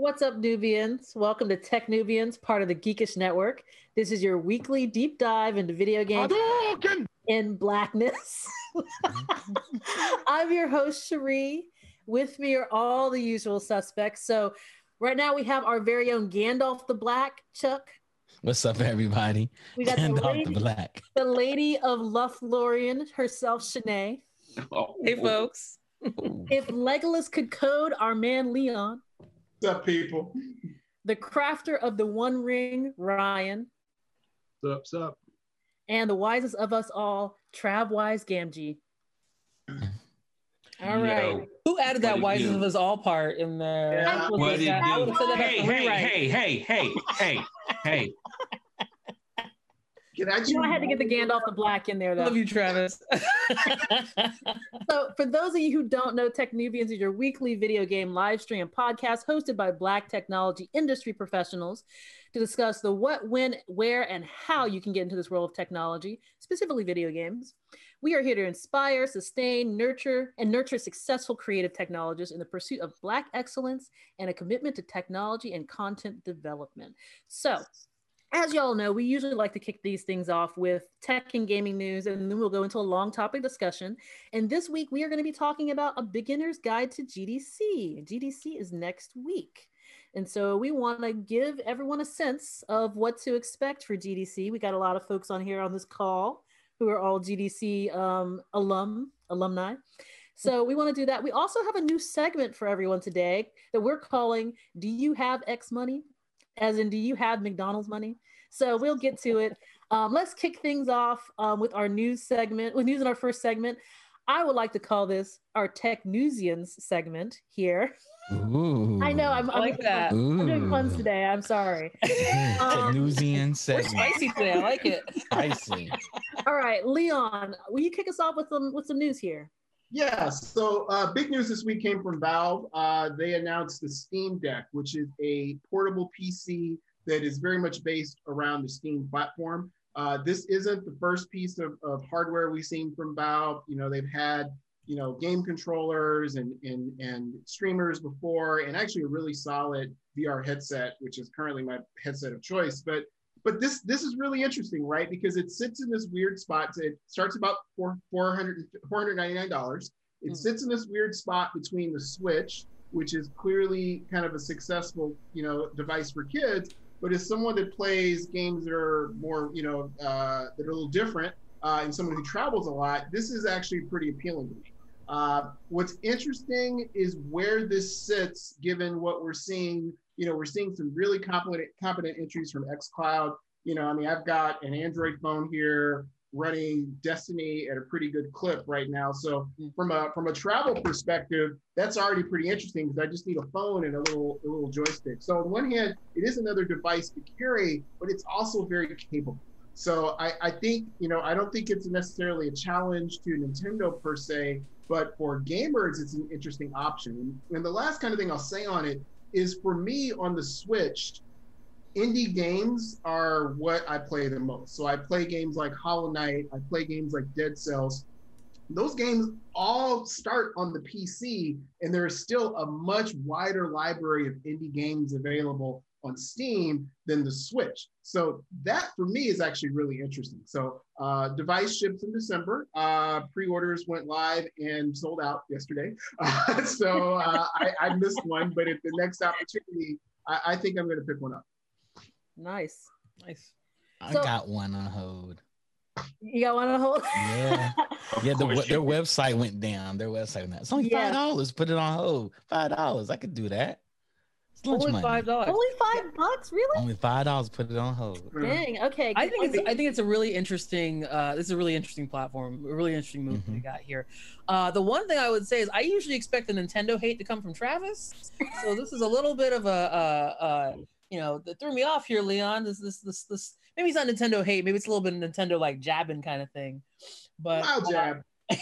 What's up, n00bians? Welcome to Techn00bians, part of the Geekish Network. This is your weekly deep dive into video games in blackness. I'm your host, Cherie. With me are all the usual suspects. So, right now we have our very own Gandalf the Black, Chuck. What's up, everybody? We got the Gandalf lady, the Black. the lady of Lothlorien herself, Shanae. Oh. Hey, folks. If Legolas could code, our man Leon. What's up, people? The crafter of the One Ring, Ryan. What's up? And the wisest of us all, Trav Wise Gamgee. All right. Yo. Who added that What it wisest of us all part in there? Yeah. What said it that- I do? would've said that Hey, as hey, hey, hey, hey, hey, hey. Can I You know, I had to get the Gandalf the Black in there, though. love you, Travis. So, for those of you who don't know, Techn00bians is your weekly video game live stream podcast hosted by Black technology industry professionals to discuss the what, when, where, and how you can get into this world of technology, specifically video games. We are here to inspire, sustain, nurture, and nurture successful creative technologists in the pursuit of Black excellence and a commitment to technology and content development. So, as y'all know, we usually like to kick these things off with tech and gaming news, and then we'll go into a long topic discussion. And this week, we are going to be talking about a beginner's guide to GDC. GDC is next week. And so we want to give everyone a sense of what to expect for GDC. We got a lot of folks on here on this call who are all GDC um, alum, alumni. So we want to do that. We also have a new segment for everyone today that we're calling Do You Have X Money? As in, do you have McDonald's money? So we'll get to it. Um, let's kick things off um, with our news segment, with news in our first segment. I would like to call this our Tech Newsians segment here. Ooh. I know I'm, I I'm, like that. I'm doing Ooh. puns today. I'm sorry. Um, Technusian We're segment. spicy today. I like it. Spicy. All right, Leon, will you kick us off with some with some news here? Yeah. So, uh, big news this week came from Valve. Uh, they announced the Steam Deck, which is a portable PC that is very much based around the Steam platform. Uh, this isn't the first piece of, of hardware we've seen from Valve. You know, they've had you know game controllers and and and streamers before, and actually a really solid VR headset, which is currently my headset of choice. But but this this is really interesting, right? Because it sits in this weird spot. It starts about four, 400 $499. It Mm. sits in this weird spot between the Switch, which is clearly kind of a successful, you know, device for kids. But as someone that plays games that are more, you know, uh, that are a little different, uh, and someone who travels a lot, this is actually pretty appealing to me. Uh, what's interesting is where this sits, given what we're seeing. You know, we're seeing some really competent, competent entries from xCloud. You know, I mean, I've got an Android phone here running Destiny at a pretty good clip right now. So from a from a travel perspective, that's already pretty interesting because I just need a phone and a little a little joystick. So on one hand, it is another device to carry, but it's also very capable. So I, I think, you know, I don't think it's necessarily a challenge to Nintendo per se, but for gamers, it's an interesting option. And the last kind of thing I'll say on it is for me on the Switch, indie games are what I play the most. So I play games like Hollow Knight, I play games like Dead Cells. Those games all start on the PC, and there is still a much wider library of indie games available on Steam than the Switch. So that for me is actually really interesting. So uh, device ships in December. Uh, pre-orders went live and sold out yesterday. Uh, so uh, I, I missed one, but at the next opportunity, I, I think I'm going to pick one up. Nice. Nice. I So- got one on hold. You got one on hold? Yeah. Yeah, the, their you- website went down. Their website went down. It's only five dollars. Put it on hold. Five dollars. I could do that. It's lunch Only money. five dollars. Only five bucks, really? Only five dollars. Put it on hold. Dang. Okay. I think it's I think it's a really interesting uh this is a really interesting platform, a really interesting move Mhm. we got here. Uh the one thing I would say is I usually expect the Nintendo hate to come from Travis. So this is a little bit of a uh uh you know, that threw me off here, Leon. This this this this maybe it's not Nintendo hate, maybe it's a little bit of Nintendo like jabbing kind of thing. But Wow, jab. but,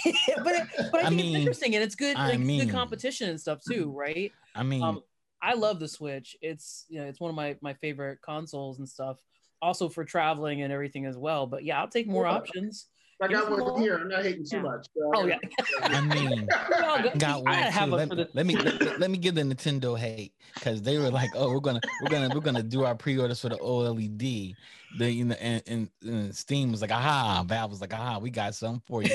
it, but I I think mean- it's interesting and it's good I like, it's mean- good competition and stuff too, right? I mean, um i love the switch. It's you know it's one of my my favorite consoles and stuff. Also for traveling and everything as well. But yeah i'll take more Yeah. options I Give got one here. I'm not hating too Yeah. much. Oh yeah. I mean, We got one gotta have too. Let, the- let me let, let me give the Nintendo hate because they were like, "Oh, we're gonna we're gonna we're gonna do our pre-orders for the OLED." The you know, and, and, and Steam was like, "Aha!" Valve was like, "Aha! We got something for you."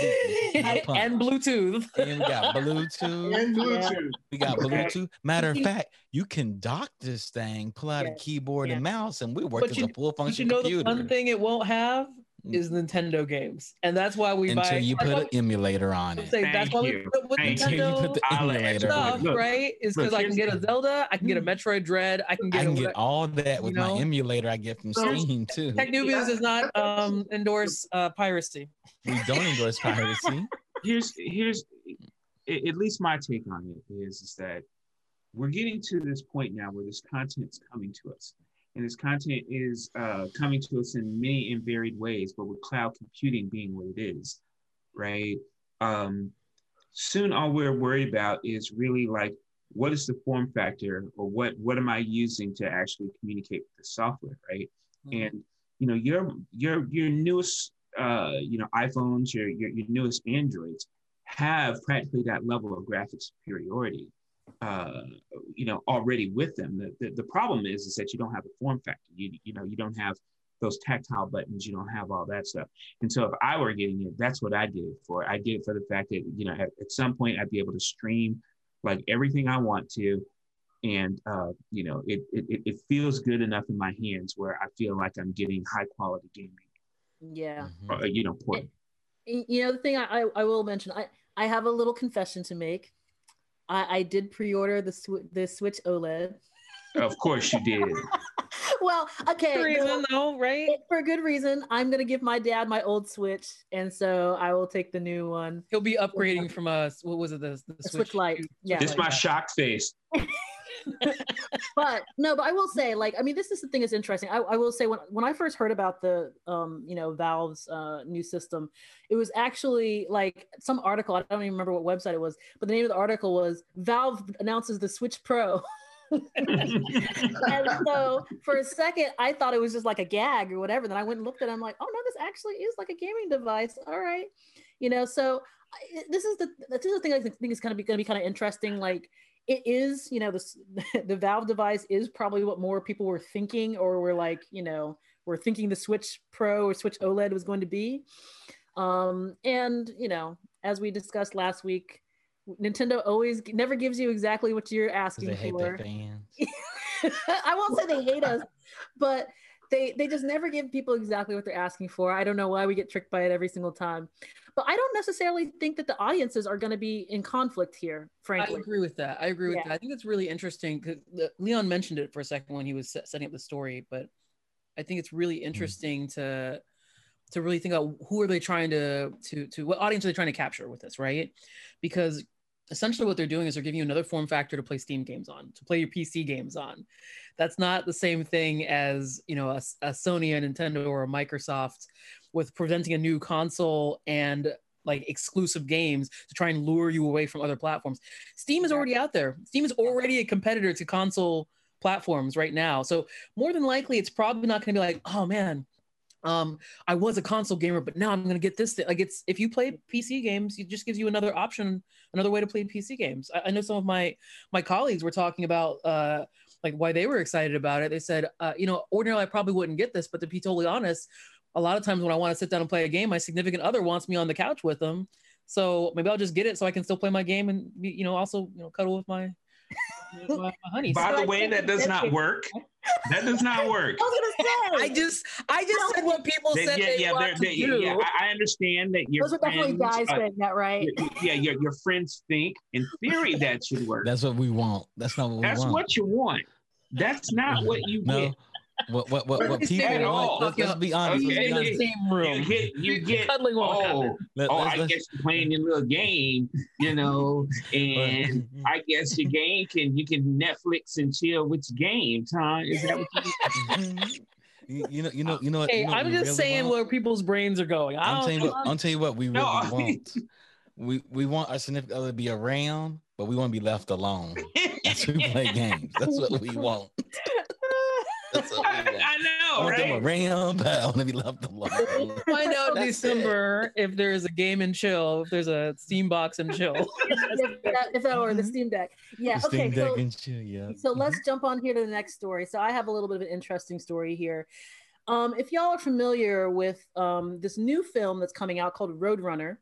and, and Bluetooth. And we got Bluetooth. And Bluetooth. We got Bluetooth. Matter of fact, you can dock this thing, pull out Yeah. a keyboard and mouse, and we work But as you- a full But function you know computer. the one thing it won't have. Is Nintendo games, and that's why we until buy. you put an emulator on it. say that's Thank why we you. put with Thank Until you put the emulator you- on stuff, it. Look, right? Is because I can get a Zelda, I can get a Metroid Dread, I can get, I get can a get all that with you know? my emulator I get from So- Steam too. Tech Newbies does not um, endorse uh, piracy. We don't endorse piracy. here's here's at least my take on it is is that we're getting to this point now where this content's coming to us and this content is uh, coming to us in many and varied ways but with cloud computing being what it is right? Um, soon all we're worried about is really like what is the form factor or what what am i using to actually communicate with the software right? And you know your your your newest uh, you know iPhones, your, your your newest Androids have practically that level of graphic superiority, uh, you know, already with them. The, the the problem is is that you don't have a form factor. You you know you don't have those tactile buttons. You don't have all that stuff. And so if I were getting it, that's what I did it for. I did it for the fact that you know at, at some point I'd be able to stream like everything I want to. And uh, you know, it, it it feels good enough in my hands where I feel like I'm getting high quality gaming. Yeah. Mhm. Uh, you know, port. Y- You know, the thing I, I, I will mention, I, I have a little confession to make. I, I did pre-order the Sw- the Switch OLED. Of course you did. well, okay, Good no, reason, though, right? for a good reason. I'm gonna give my dad my old Switch, and so I will take the new one, He'll be upgrading from us. what was it the, the the Switch Lite. Yeah. This my shock face. but no, but I will say, like, I mean, this is the thing that's interesting. I, I will say when when I first heard about the um, you know, Valve's uh new system, it was actually like some article, I don't even remember what website it was, but the name of the article was Valve announces the Switch Pro. and so for a second I thought it was just like a gag or whatever. Then I went and looked at it, I'm like, oh no, this actually is like a gaming device. All right. You know, so this is the this is the thing I think is kind of going to be kind of interesting. Like it is, you know, this the Valve device is probably what more people were thinking, or were like, you know, were thinking the Switch Pro or Switch OLED was going to be. Um, and you know, as we discussed last week, Nintendo always never gives you exactly what you're asking they hate for. their fans. I won't say they hate us, but they they just never give people exactly what they're asking for. I don't know why we get tricked by it every single time. But I don't necessarily think that the audiences are going to be in conflict here, frankly. I agree with that. I agree with Yeah. that. I think it's really interesting because Leon mentioned it for a second when he was setting up the story, but I think it's really hmm. interesting to to really think about who are they trying to to to what audience are they trying to capture with this, right? Because essentially what they're doing is they're giving you another form factor to play Steam games on, to play your PC games on. That's not the same thing as you know a, a Sony, a Nintendo, or a Microsoft with presenting a new console and like exclusive games to try and lure you away from other platforms. Steam is already out there. Steam is already a competitor to console platforms right now. So more than likely, it's probably not going to be like, oh man, um, I was a console gamer, but now I'm to get this. Thing. Like it's if you play PC games, it just gives you another option, another way to play PC games. I, I know some of my my colleagues were talking about uh, like why they were excited about it. They said, uh, you know, ordinarily I probably wouldn't get this, but to be totally honest, a lot of times when I want to sit down and play a game, my significant other wants me on the couch with them. So maybe I'll just get it so I can still play my game and you know also you know cuddle with my my, my honey. By So the I way, that does not it. work. That does not work. I was going to I just I just said what people They- said yeah, they yeah, want they're- to they- do. yeah, I, I understand that your those are definitely friends, guys uh, saying that, right? your- yeah, your, your friends think in theory that should work. That's what we want. That's not what we That's want. what you want. That's not what you no. get. What what what, what At people all. want? Let's, let's be honest. Okay, Let's be okay. honest. same You room. get, you get. Cuddling won't oh, happen. Oh, Let, oh, let's- I let's- guess you're playing your little game, you know, and I guess your game can you can Netflix and chill with your games, huh? Is that what you? you, you know, you know, you know what? Hey, you know I'm just really saying want? where people's brains are going. I I'm don't telling you what. I'm telling you what we really No, I- want. We we want our significant other to be around, but we want to be left alone as we play games. That's what we want. That's what I, we want. I I know, want them right? around, but I want to be left alone. Find out in That's December if there's a game and chill, if there's a Steam box and chill. if, that, if that were the Steam Deck. Yeah. The Okay. Steam Deck So, and chill, yeah. so let's jump on here to the next story. So I have a little bit of an interesting story here. Um, if y'all are familiar with um, this new film that's coming out called Roadrunner,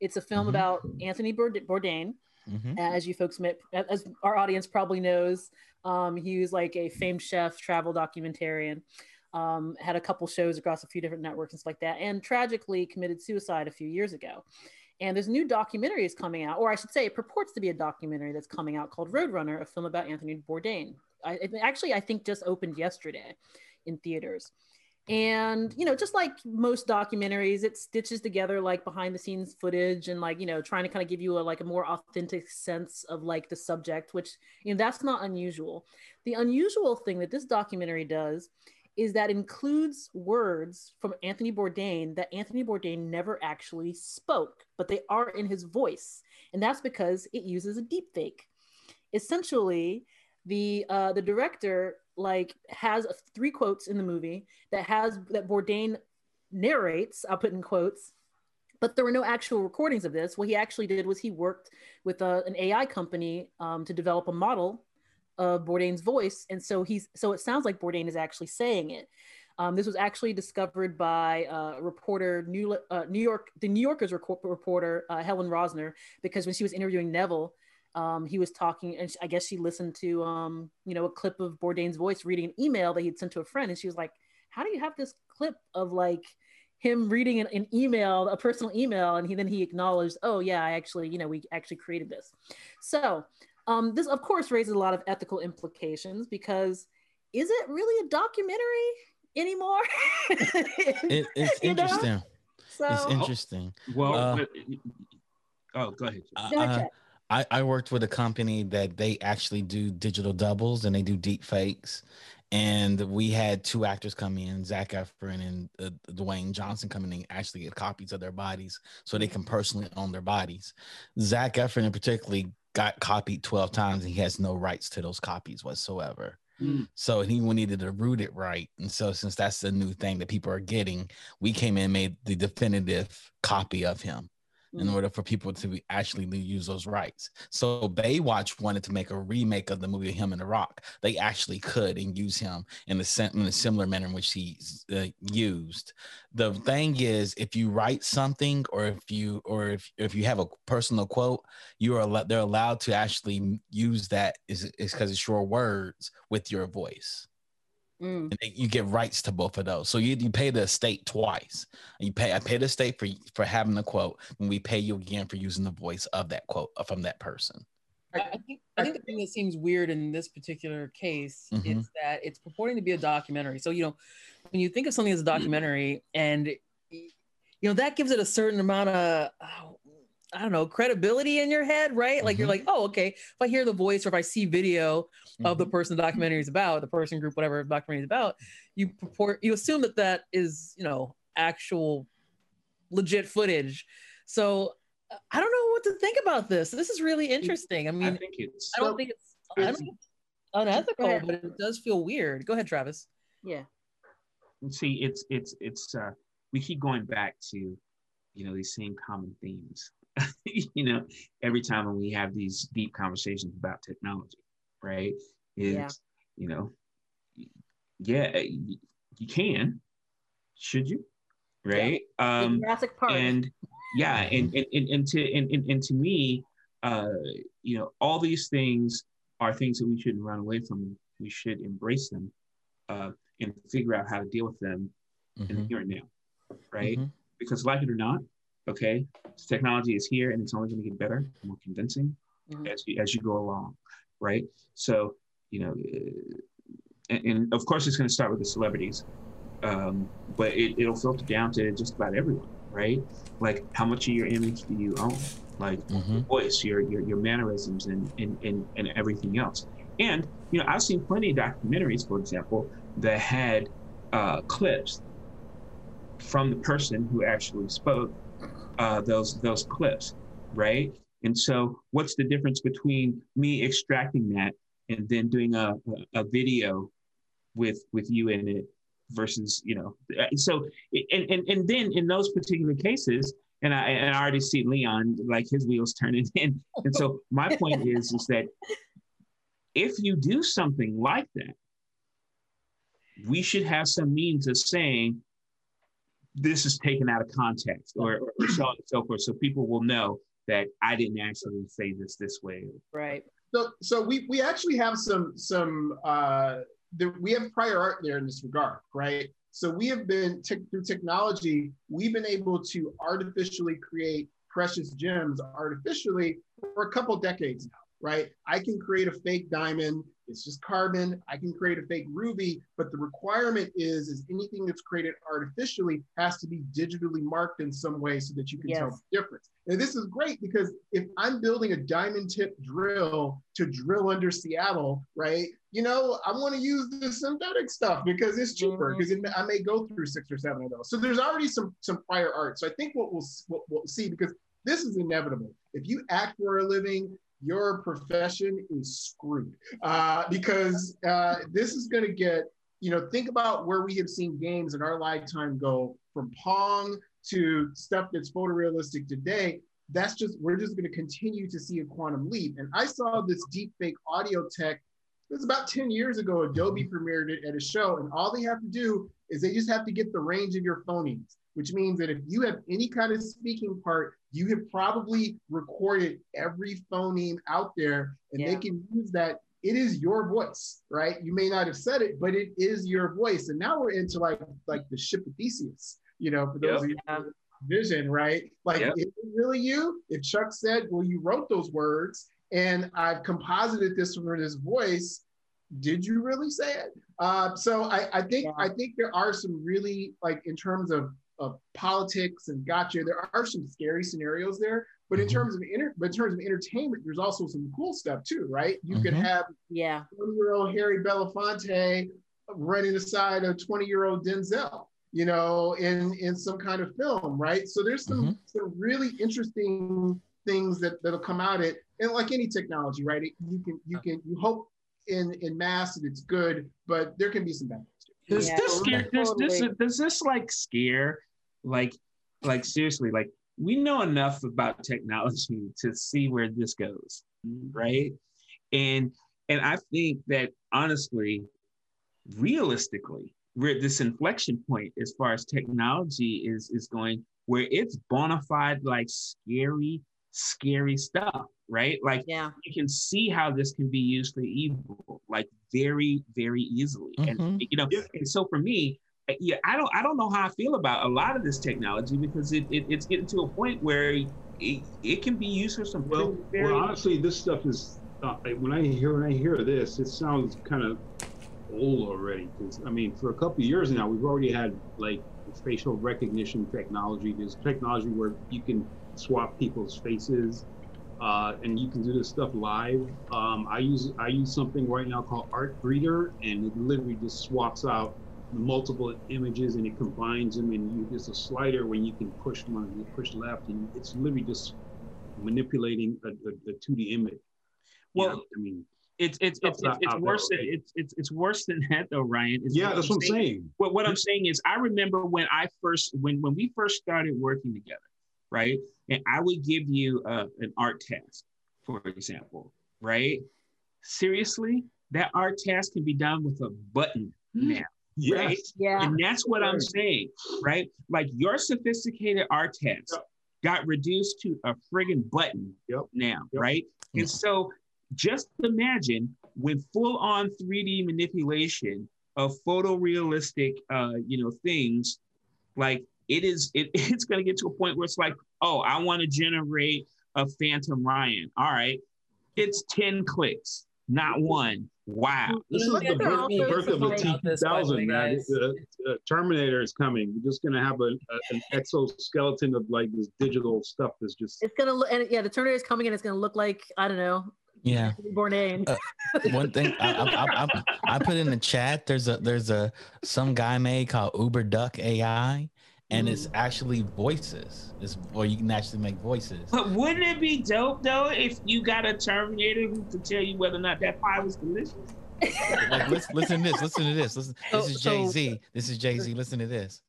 it's a film Mhm. about Anthony Bourd- Bourdain. Mhm. as you folks may, as our audience probably knows, um, he was like a famed chef, travel documentarian, um, had a couple shows across a few different networks and stuff like that, and tragically committed suicide a few years ago. And there's new documentary is coming out, or I should say, it purports to be a documentary that's coming out called Roadrunner, a film about Anthony Bourdain. I, it actually, I think, just opened yesterday in theaters. And you know, just like most documentaries, it stitches together like behind the scenes footage and like you know, trying to kind of give you a like a more authentic sense of like the subject, which you know that's not unusual. The unusual thing that this documentary does is that includes words from Anthony Bourdain that Anthony Bourdain never actually spoke, but they are in his voice, and that's because it uses a deep fake. Essentially, the uh, the director like has three quotes in the movie that has that Bourdain narrates. I'll put in quotes, but there were no actual recordings of this. What he actually did was he worked with uh, an AI company um, to develop a model of Bourdain's voice, and so he's so it sounds like Bourdain is actually saying it. Um, this was actually discovered by uh, reporter New, uh, New York, the New Yorker's reporter uh, Helen Rosner, because when she was interviewing Neville, um, he was talking, and I guess she listened to, um, you know, a clip of Bourdain's voice reading an email that he'd sent to a friend, and she was like, "How do you have this clip of like him reading an, an email, a personal email?" And he then he acknowledged, "Oh yeah, I actually, you know, we actually created this." So um, this, of course, raises a lot of ethical implications because is it really a documentary anymore? It, it's interesting. So It's interesting. Well, Uh, but- oh, go ahead. Joe. Go ahead, Uh, Jack. I, I worked with a company that they actually do digital doubles and they do deep fakes. And we had two actors come in, Zac Efron and uh, Dwayne Johnson coming in, actually get copies of their bodies so they can personally own their bodies. Zac Efron, in particularly, got copied 12 times and he has no rights to those copies whatsoever. Mm. So he needed to root it right. And so, since that's the new thing that people are getting, we came in and made the definitive copy of him in Mm. order for people to be- actually use those rights. So Baywatch wanted to make a remake of the movie Him and the Rock. They actually could and use him in the in a similar manner in which he's uh, used. The thing is, if you write something, or if you or if, if you have a personal quote, you are they're allowed to actually use that is is because it's your words with your voice Mm. and they- you get rights to both of those. So you, you pay the estate twice. You pay I pay the estate for for having the quote, and we pay you again for using the voice of that quote uh, from that person. I I think I think the thing that seems weird in this particular case Mhm. is that it's purporting to be a documentary. So you know, when you think of something as a documentary, and you know that gives it a certain amount of oh, I don't know credibility in your head, right? Like you're Mhm. like, oh, okay. If I hear the voice or if I see video of the Mhm. person the documentary is about, the person group, whatever the documentary is about, you purport you assume that that is you know actual legit footage. So I don't know what to think about this. This is really interesting. I mean, I think it's I don't So, think it's, I don't it's- think it's unethical, but it does feel weird. Go ahead, Travis. Yeah. see it's it's it's uh we keep going back to you know these same common themes you know every time when we have these deep conversations about technology right is Yeah. you know yeah y- you can should you right um Jurassic Park. and yeah and and, and, and to and, and, and to me uh you know all these things are things that we shouldn't run away from we should embrace them uh and figure out how to deal with them in the Mhm. here and now right Mhm. because like it or not okay technology is here and it's only going to get better more convincing Mhm. as you as you go along right so you know uh, and, and of course it's going to start with the celebrities um, but it, it'll filter down to just about everyone right like how much of your image do you own like Mhm. voice your your, your mannerisms and, and and and everything else and you know i've seen plenty of documentaries for example that had uh, clips from the person who actually spoke uh, those those clips right? And so what's the difference between me extracting that and then doing a, a, video with with you in it versus you know uh, so and and, and then in those particular cases and I, and I already see Leon like his wheels turning in. And so my point is is that if you do something like that we should have some means of saying this is taken out of context or, or so on and so forth so people will know that I didn't actually say this this way. Right. So, so we we actually have some some uh, the, we have prior art there in this regard, right? So we have been te- through technology, we've been able to artificially create precious gems artificially for a couple decades now, right? I can create a fake diamond it's just carbon. I can create a fake ruby, but the requirement is is anything that's created artificially has to be digitally marked in some way so that you can yes. tell the difference. And this is great because if I'm building a diamond tip drill to drill under Seattle, right? You know, I want to use the synthetic stuff because it's cheaper because mm-hmm. I may go through six or seven of those. So there's already some some prior art. So I think what we'll what we'll see because this is inevitable. If you act for a living, your profession is screwed uh, because uh, this is going to get, you know, think about where we have seen games in our lifetime go from Pong to stuff that's photorealistic today. That's just, we're just going to continue to see a quantum leap. And I saw this deep fake audio tech. It was about 10 years ago. Adobe premiered it at a show, and all they have to do is they just have to get the range of your phonemes which means that if you have any kind of speaking part, you have probably recorded every phoneme out there and yeah. they can use that. It is your voice, right? You may not have said it, but it is your voice. And now we're into like like the ship of Theseus, you know, for those yep. of you vision, right? Like, yep. is it really you? If Chuck said, well, you wrote those words and I've composited this from his voice, did you really say it? Uh, so I, I think yeah. I think there are some really like in terms of of politics and gotcha. There are some scary scenarios there, but in mm-hmm. terms of inter- but in terms of entertainment, there's also some cool stuff too, right? You mm-hmm. could have yeah 20 year old Harry Belafonte running aside a 20 year old Denzel, you know, in in some kind of film, right? So there's some mm-hmm. some really interesting things that that'll come out it, and like any technology, right? It, you can you can you hope in in mass that it's good, but there can be some bad does yeah, this scare? Does this does this like scare? Like, like seriously, like we know enough about technology to see where this goes, right? And and I think that honestly, realistically, we're at this inflection point as far as technology is is going, where it's bona fide like scary, scary stuff right? Like yeah. you can see how this can be used for evil, like very, very easily. Mm-hmm. And you know, and so for me, yeah, I don't I don't know how I feel about a lot of this technology because it, it it's getting to a point where it, it can be used for some well, very, well honestly this stuff is uh, when I hear when I hear this it sounds kind of old already because I mean for a couple years now we've already had like facial recognition technology there's technology where you can swap people's faces uh, and you can do this stuff live. Um, I use I use something right now called Artbreeder, and it literally just swaps out multiple images and it combines them, and you there's a slider where you can push one, you push left, and it's literally just manipulating a, a, a 2D image. Well, you know, I mean. It's it's it's, it's, it's worse than it's, it's it's worse than that though, Ryan. It's yeah, that's what I'm saying. saying. What what I'm saying is, I remember when I first when when we first started working together, right? And I would give you a, an art task, for example, right? Seriously, that art task can be done with a button now. Yes. Right? Yeah. And that's what I'm saying, right? Like your sophisticated art yep. got reduced to a friggin' button yep. now, yep. right? And so just imagine when full on 3D manipulation of photorealistic, uh, you know, things like it is it, it's going to get to a point where it's like oh i want to generate a phantom ryan all right it's 10 clicks not one wow. This is the birth, birth of the t2000 man. uh, terminator is coming. We're just going to have a, a, an exoskeleton of like this digital stuff that's just it's going to look and yeah the terminator is coming and it's going to look like i don't know yeah. Bourdain. Uh, one thing I, I, I, I, put in the chat there's a there's a some guy made called Uberduck AI and it's mm. actually voices. It's or you can actually make voices. But wouldn't it be dope though if you got a Terminator who could tell you whether or not that pie was delicious? like listen, listen to this. Listen to this. Listen. This is Jay Z. This is Jay Z. Listen to this.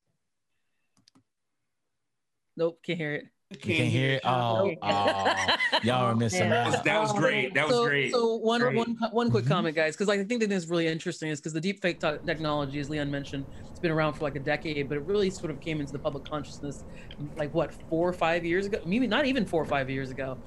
Nope, can't hear it. You can't hear it. Oh, oh, y'all are missing Yeah. out. That was great. That was so, great. So one, Great. one, one quick Mhm. comment, guys, because I think that is really interesting is because the deep fake te- technology, as Leon mentioned, it's been around for like a decade, but it really sort of came into the public consciousness like what four or five years ago, maybe not even four or five years ago.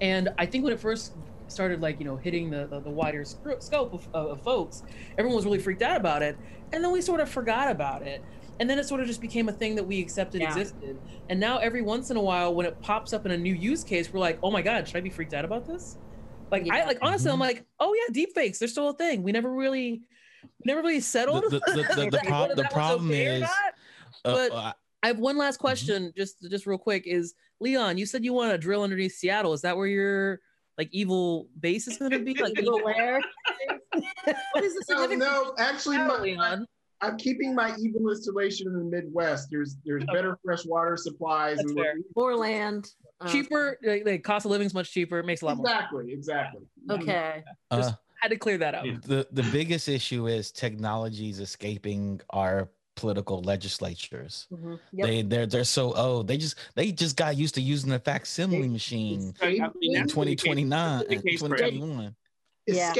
And I think when it first started like you know hitting the the, the wider sc- scope of, of, of folks, everyone was really freaked out about it, and then we sort of forgot about it. And then it sort of just became a thing that we accepted Yeah. existed. And now every once in a while, when it pops up in a new use case, we're like, "Oh my god, should I be freaked out about this?" Like I like honestly, I'm Mhm. like, "Oh yeah, deepfakes, they're still a thing." We never really, never really settled. The- the- the- the- the like, the problem okay is- Uh, But- uh, I have one Mm-hmm. last question, just just real quick. Is Leon? You said you want to drill underneath Seattle. Is that where your like evil base is going to be? Like Evil evil? where? what is the No, significance? no, actually, Seattle, my, Leon. I'm keeping my evil installation in the Midwest. There's there's better fresh water supplies That's and fair. More land. uh, Cheaper. Like, the cost of living's much cheaper. It makes a lot more. Exactly, exactly. Okay. uh, Had to clear that up. The the biggest issue is technologies escaping our political legislatures. Mhm. Yep. They they're they're so old. They just they just got used to using the facsimile machine in that's been the case- 2029 that's been the case for 2021. Yeah.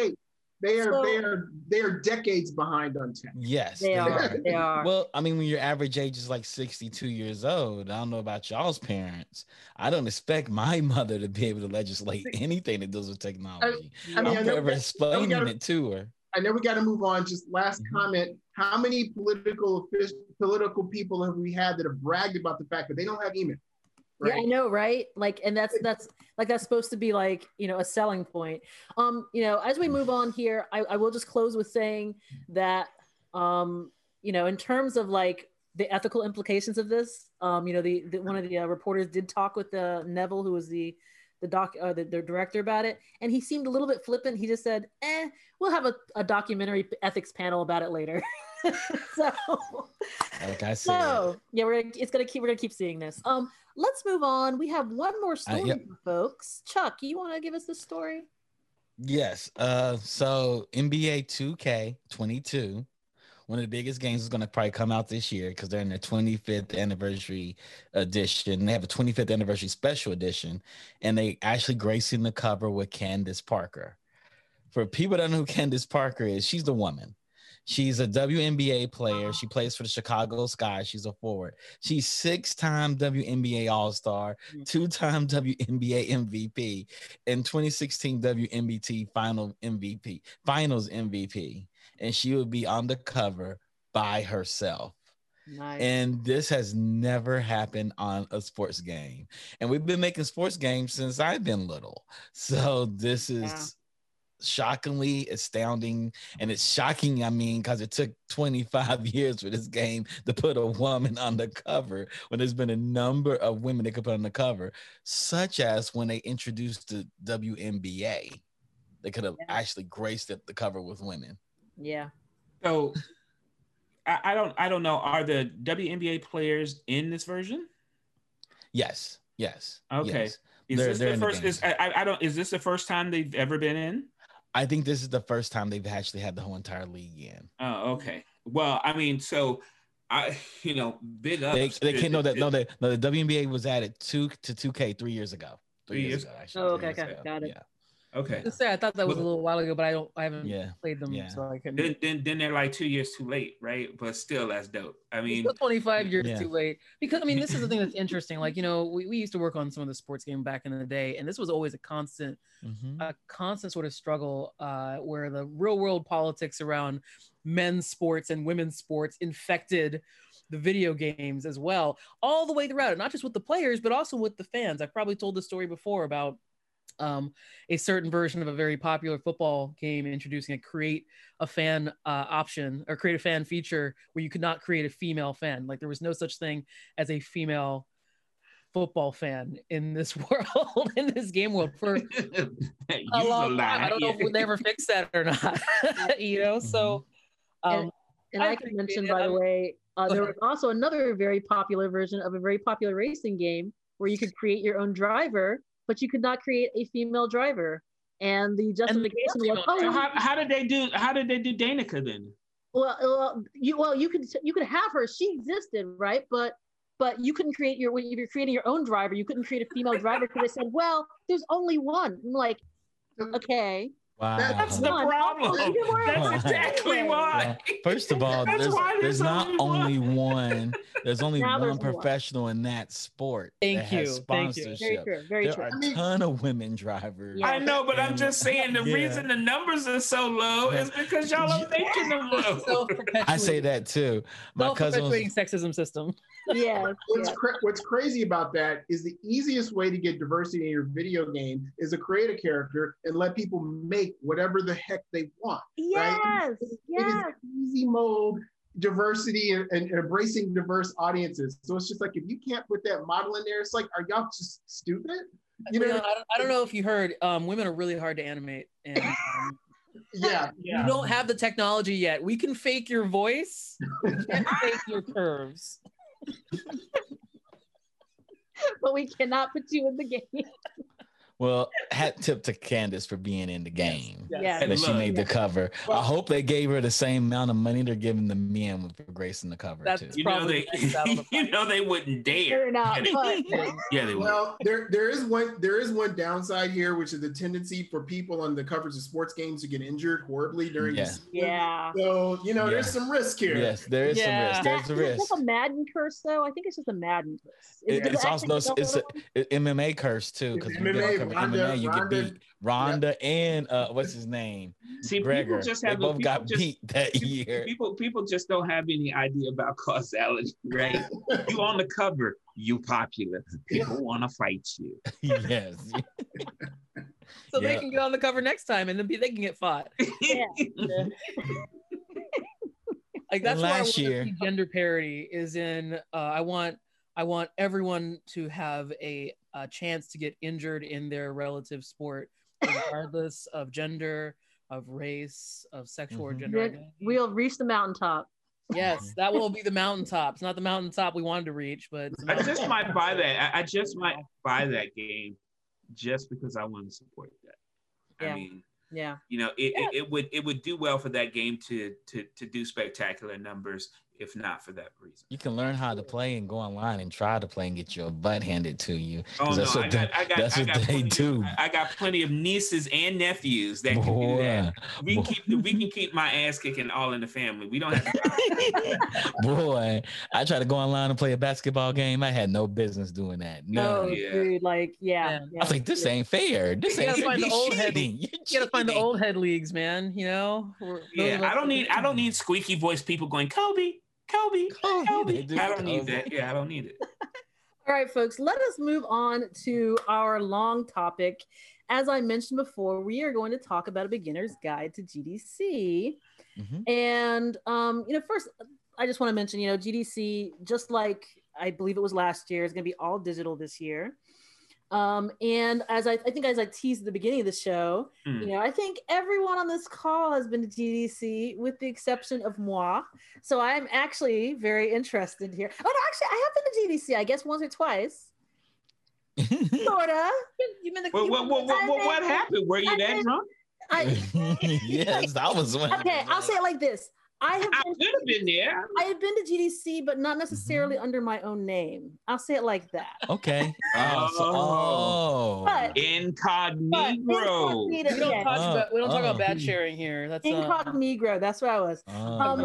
Escape. They are So- they are they are decades behind on tech. Yes, They are. They are. Well, I mean, when your average age is like 62 years old, I don't know about y'all's parents. I don't expect my mother to be able to legislate anything that deals with technology. I mean, I I'm know forever explaining gotta- it to her. I know we got to move on. Just last Mhm. comment: How many political offic- political people have we had that have bragged about the fact that they don't have email? Yeah, I know, right? Like, and that's that's like that's supposed to be like you know a selling point. Um, you know, as we move on here, I, I will just close with saying that um, you know, in terms of like the ethical implications of this, um, you know, the, the one of the uh, reporters did talk with uh, Neville, who was the the doc uh, the, the director about it, and he seemed a little bit flippant. He just said, "Eh, we'll have a, a documentary ethics panel about it later." so Like I said, so yeah, we're gonna it's gonna keep we're gonna keep seeing this. Um, let's move on. We have one more story, yep. for folks. Chuck, you want to give us this story? yes. Uh, so NBA 2K22, one of the biggest games is going to probably come out this year because they're in their 25th anniversary edition. They have a 25th anniversary special edition, and they actually gracing the cover with Candace Parker. For people that don't know who Candace Parker is, she's the woman. She's a WNBA player. She plays for the Chicago Sky. She's a forward. She's six-time WNBA All-Star, mm-hmm. two-time WNBA MVP, and 2016 WNBA Final MVP, Finals MVP. And she would be on the cover by herself. Nice. And this has never happened on a sports game. And we've been making sports games since I've been little. So this is. Shockingly astounding. And it's shocking, I mean, because it took 25 years for this game to put a woman on the cover when there's been a number of women that could put on the cover, such as when they introduced the WNBA. They could have Yeah. actually graced the cover with women. yeah. So I, I don't I don't know. Are the WNBA players in this version? Yes. Yes. Okay. yes. Is They're- this they're the in the first? is. I, I don't. Is this the first time they've ever been in? I think this is the first time they've actually had the whole entire league in. Oh, okay. Well, I mean, so I, you know, big up. They, they can't know that. No, they, no, the WNBA was added two to two K three years ago. Three years- ago, actually. Oh, three okay, okay, got it. Yeah, Okay. Just say I thought that was a little while ago, but I don't. I haven't yeah. played them, Yeah. so I couldn't. Then, then, then they're like two years too late, right? But still, that's dope. I mean, still 25 years Yeah. too late because I mean this is the thing that's interesting. Like you know we, we used to work on some of the sports game back in the day, and this was always a constant Mhm. a constant sort of struggle uh, where the real world politics around men's sports and women's sports infected the video games as well, all the way throughout it, not just with the players, but also with the fans. I've probably told the story before about um, a certain version of a very popular football game introducing a create a fan uh, option or create a fan feature where you could not create a female fan. Like there was no such thing as a female football fan in this world, in this game world for use a a long time. I don't know if we'll ever fix that or not. you know, so um, And I I can mention, it. by the way, uh, there was also another very popular version of a very popular racing game where you could create your own driver, but you could not create a female driver. and the justification was, oh, So how, how did they do? How did they do Danica then? well, well, you well, you could you could have her. She existed, right? But but you couldn't create your when you're creating your own driver, you couldn't create a female driver because they said, well, there's only one. I'm like, mm-hmm. okay, Wow. That's the problem. That's exactly why. First of all, That's there's, there's there's not only only one. one. There's only Now one there's one. professional in that sport. Thank that has you, thank you. very true, very There true. are a ton of women drivers. Yeah. I know, but I'm just saying the Yeah. reason the numbers are so low is because y'all are making them low. I say that too. My cousin was, self-perpetuating sexism system. Yes, What's, yes. cra- what's crazy about that is the easiest way to get diversity in your video game is to create a character and let people make whatever the heck they want. Yes, It is yes. easy mode diversity and, and embracing diverse audiences. So it's just like if you can't put that model in there, it's like, are y'all just stupid? You know, Leon, I, don't, I don't know if you heard. Um, women are really hard to animate, and um, yeah. you don't have the technology yet. We can fake your voice, we can't fake your curves. But we cannot put you in the game. Well, hat tip to Candace for being in the game. Yes. That she Look. made the cover. Well- I hope they gave her the same amount of money they're giving the men for gracing the cover That's- too. You know they, the best battle to you know they wouldn't dare. Fair enough. But Yeah, they would. Well, there there is one there is one downside here, which is the tendency for people on the covers of sports games to get injured horribly during Yeah. the season. yeah. So you know, there's some risk here. Yes, there is Yeah. some risk. There's a That- is risk. that a Madden curse though? I think it's just a Madden curse. Is- It- it's also actually it's go a, MMA curse too because It's you get MMA, on cover Ronda- get Ronda- beat. Ronda and uh, what's his name? McGregor. people just have They both got just, beat that year. People, people just don't have any idea about causality, right? you on the cover, you popular. People want to fight you. yes. So they can get on the cover next time, and then be, they can get fought. Yeah. Like that's And where I last year- gender parity is in. Uh, I want I want everyone to have a, a chance to get injured in their relative sport, regardless of gender, of race, of sexual or Mhm. gender identity. We'll reach the mountaintop. Yes, that will be the mountaintop. It's not the mountaintop we wanted to reach, but I just might buy that. I, I just might buy that game just because I want to support that. Yeah. I mean, Yeah. you know, it, it, it would it would do well for that game to to to do spectacular numbers, if not for that reason. You can learn how to play and go online and try to play and get your butt handed to you. Oh 'Cause no, that's what I they- got, I got, that's I what got they plenty do. Of, I I got plenty of nieces and nephews that can do that. We can boy. keep we can keep my ass kicking all in the family. We don't have to Boy, I tried to go online and play a basketball game. I had no business doing that. No. No, Yeah. dude. Like, yeah. Yeah. yeah. I was like, this ain't fair. This You ain't gotta find the you're old head- cheating. You're gotta find the old head leagues, man. You know. Those of Yeah, I don't need I don't need squeaky voice people going Kobe, Kobe, Kobe, Kobe. do I don't need Kobe. that. Yeah, I don't need it. All right, folks, let us move on to our long topic. As I mentioned before, we are going to talk about a beginner's guide to GDC. Mhm. And um, you know, first, I just want to mention, you know, GDC, just like I believe it was last year, is going to be all digital this year. Um, and as I, I think, as I teased at the beginning of the show, Hmm. you know, I think everyone on this call has been to GDC, with the exception of moi. So I'm actually very interested here. Oh no, actually, I have been to GDC. I guess once or twice, sorta. You've been the, What what what what, what, what happened? Were you that drunk? I, yes, that was one. okay, I'll say it like this: I have I been, could have been there. I have been to GDC, but not necessarily Mm-hmm. under my own name. I'll say it like that. Okay. Oh, so- Oh. oh. But- But Incognito. incognito, we don't yeah, talk about we don't talk Oh. about bad sharing here. That's uh, incognito. That's what I was. Oh. Um,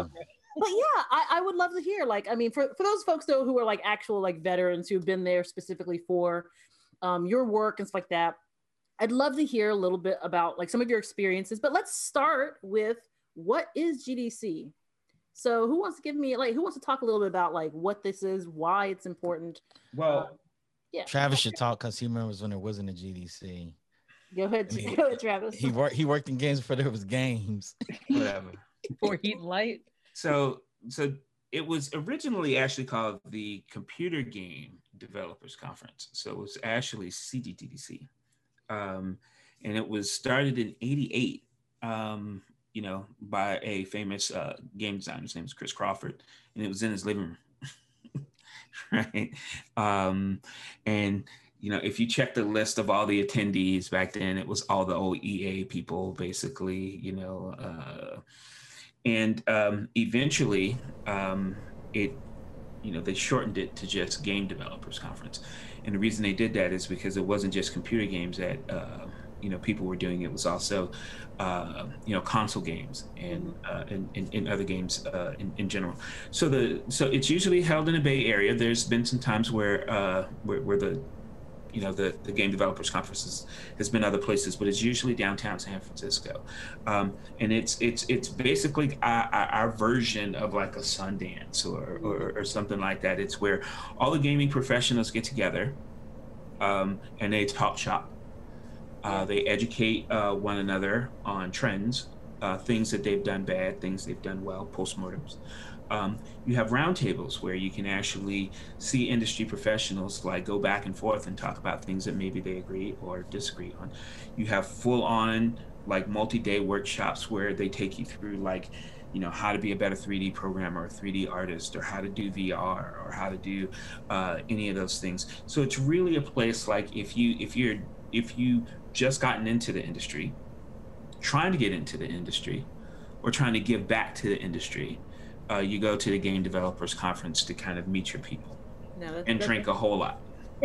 but yeah, I, I would love to hear. Like, I mean, for, for those folks though who are like actual like veterans who've been there specifically for um, your work and stuff like that, I'd love to hear a little bit about like some of your experiences. But let's start with what is GDC. So, who wants to give me like who wants to talk a little bit about like what this is, why it's important? Well, Yeah, Travis should talk because he remembers when there wasn't a GDC. go ahead, I mean, go ahead, Travis. He worked. He worked in games before there was games. whatever. for heat light. So so it was originally actually called the Computer Game Developers Conference. So it was actually CGDC. Um, and it was started in 88, um, you know, by a famous uh, game designer. His name is Chris Crawford. And it was in his living room. right. Um, and you know, if you check the list of all the attendees back then, it was all the old EA people, basically, you know. Uh, and um, eventually, um, it, you know, they shortened it to just Game Developers Conference. And the reason they did that is because it wasn't just computer games that, uh, you know, people were doing. It was also, uh, you know, console games and, uh, and, and, other games uh, in, in general. So the so it's usually held in the Bay Area. There's been some times where uh, where, where the you know the, the game developers conferences has been other places but it's usually downtown san francisco um, and it's it's it's basically our, our, version of like a sundance or, or, or something like that it's where all the gaming professionals get together um, and they talk shop uh, they educate uh, one another on trends uh, things that they've done bad things they've done well postmortems um, you have roundtables where you can actually see industry professionals like go back and forth and talk about things that maybe they agree or disagree on. You have full on like multi-day workshops where they take you through like you know how to be a better 3d programmer or 3d artist or how to do vr or how to do uh, any of those things so it's really a place like if you if you're if you just gotten into the industry trying to get into the industry or trying to give back to the industry uh, you go to the game developers conference to kind of meet your people no, and drink a whole lot.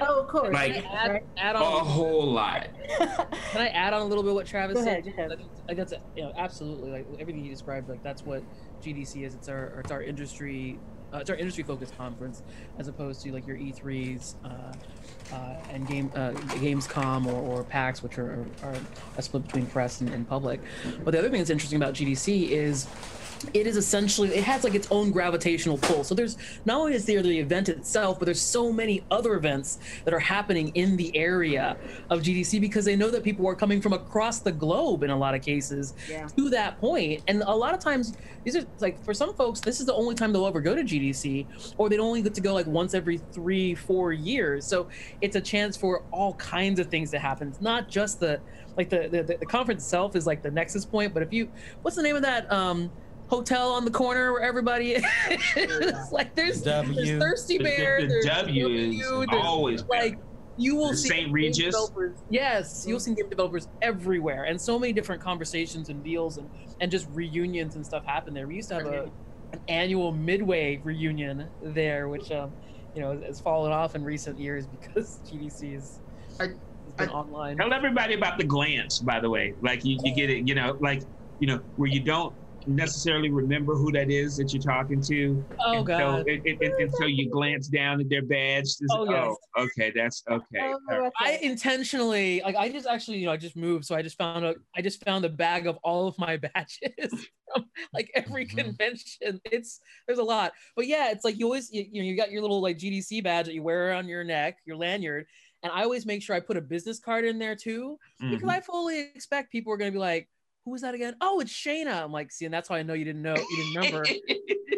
oh, of course. Like add, add, on a whole lot. Can I add on a little bit what Travis ahead, said? Like that's you know absolutely like everything you described. Like that's what GDC is. It's our it's our industry uh, it's our industry focused conference as opposed to like your E3s uh, uh, and game uh, Gamescom or, or PAX, which are, are, are a split between press and, and public. But the other thing that's interesting about GDC is it is essentially it has like its own gravitational pull. So there's not only is there the event itself but there's so many other events that are happening in the area of gdc because they know that people are coming from across the globe in a lot of cases yeah. to that point. And a lot of times these are like for some folks this is the only time they'll ever go to gdc or they only get to go like once every three four years. So it's a chance for all kinds of things to happen. It's not just the like the, the the conference itself is like the nexus point but if you what's the name of that um hotel on the corner where everybody is. like there's, w. there's thirsty bear. The, the, the w, w is always like you will the see St. Regis. Yes, you'll see game developers everywhere, and so many different conversations and deals and and just reunions and stuff happen there. We used to have a an annual midway reunion there, which um, you know has fallen off in recent years because GDC is. I, been I, online. Tell everybody about the glance, by the way. Like you, you get it, you know, like you know, where you don't necessarily remember who that is that you're talking to. Oh and God! So, it, it, it, and so you glance down at their badge. oh, yes. oh okay, that's okay. Oh, I intentionally, like, I just actually, you know, I just moved, so I just found a, I just found a bag of all of my badges from like every mm-hmm. convention. It's there's a lot, but yeah, it's like you always, you, you know, you got your little like GDC badge that you wear around your neck, your lanyard. And I always make sure I put a business card in there too, because mm-hmm. I fully expect people are going to be like, who was that again? Oh, it's Shayna. I'm like, see, and that's why I know you didn't know, you didn't remember.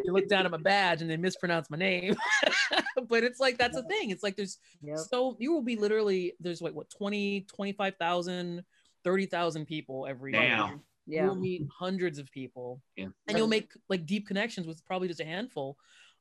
you look down at my badge and they mispronounce my name. but it's like that's a thing. It's like there's yep. so you will be literally there's like what 20, 25,000, 30,000 people every Damn. year. Yeah. You'll meet hundreds of people. Yeah. And you'll make like deep connections with probably just a handful.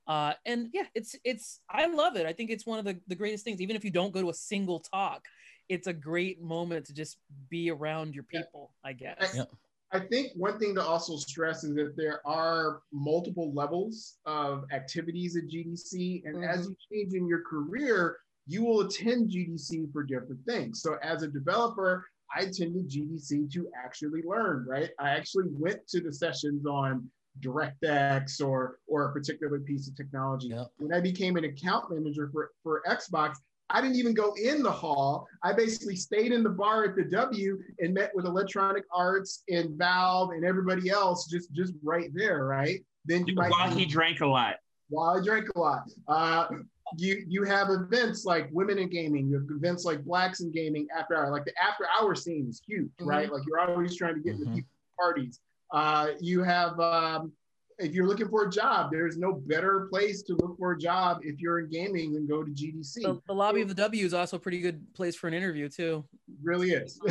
Uh, and yeah, it's it's I love it. I think it's one of the, the greatest things, even if you don't go to a single talk it's a great moment to just be around your people, yeah. I guess. I, I think one thing to also stress is that there are multiple levels of activities at GDC. And mm-hmm. as you change in your career, you will attend GDC for different things. So as a developer, I attended GDC to actually learn, right? I actually went to the sessions on DirectX or or a particular piece of technology. Yep. When I became an account manager for, for Xbox, I didn't even go in the hall. I basically stayed in the bar at the W and met with Electronic Arts and Valve and everybody else just just right there, right? Then you might while he drank a lot. While I drank a lot. Uh, you you have events like women in gaming, you have events like blacks in gaming after hour. Like the after hour scene is huge, mm-hmm. right? Like you're always trying to get mm-hmm. into parties. Uh, you have um, if you're looking for a job, there's no better place to look for a job if you're in gaming than go to GDC. The, the lobby of the W is also a pretty good place for an interview too. Really is.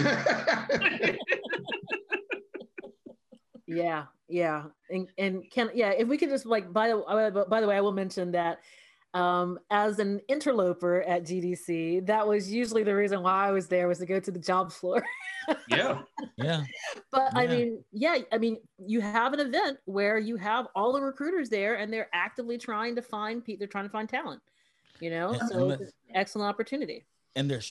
yeah, yeah, and and can yeah, if we could just like by the uh, by the way, I will mention that um, as an interloper at GDC, that was usually the reason why I was there was to go to the job floor. Yeah. Yeah. but I mean, yeah, I mean, you have an event where you have all the recruiters there and they're actively trying to find people, they're trying to find talent, you know? Yeah, so and it's an excellent opportunity. and there's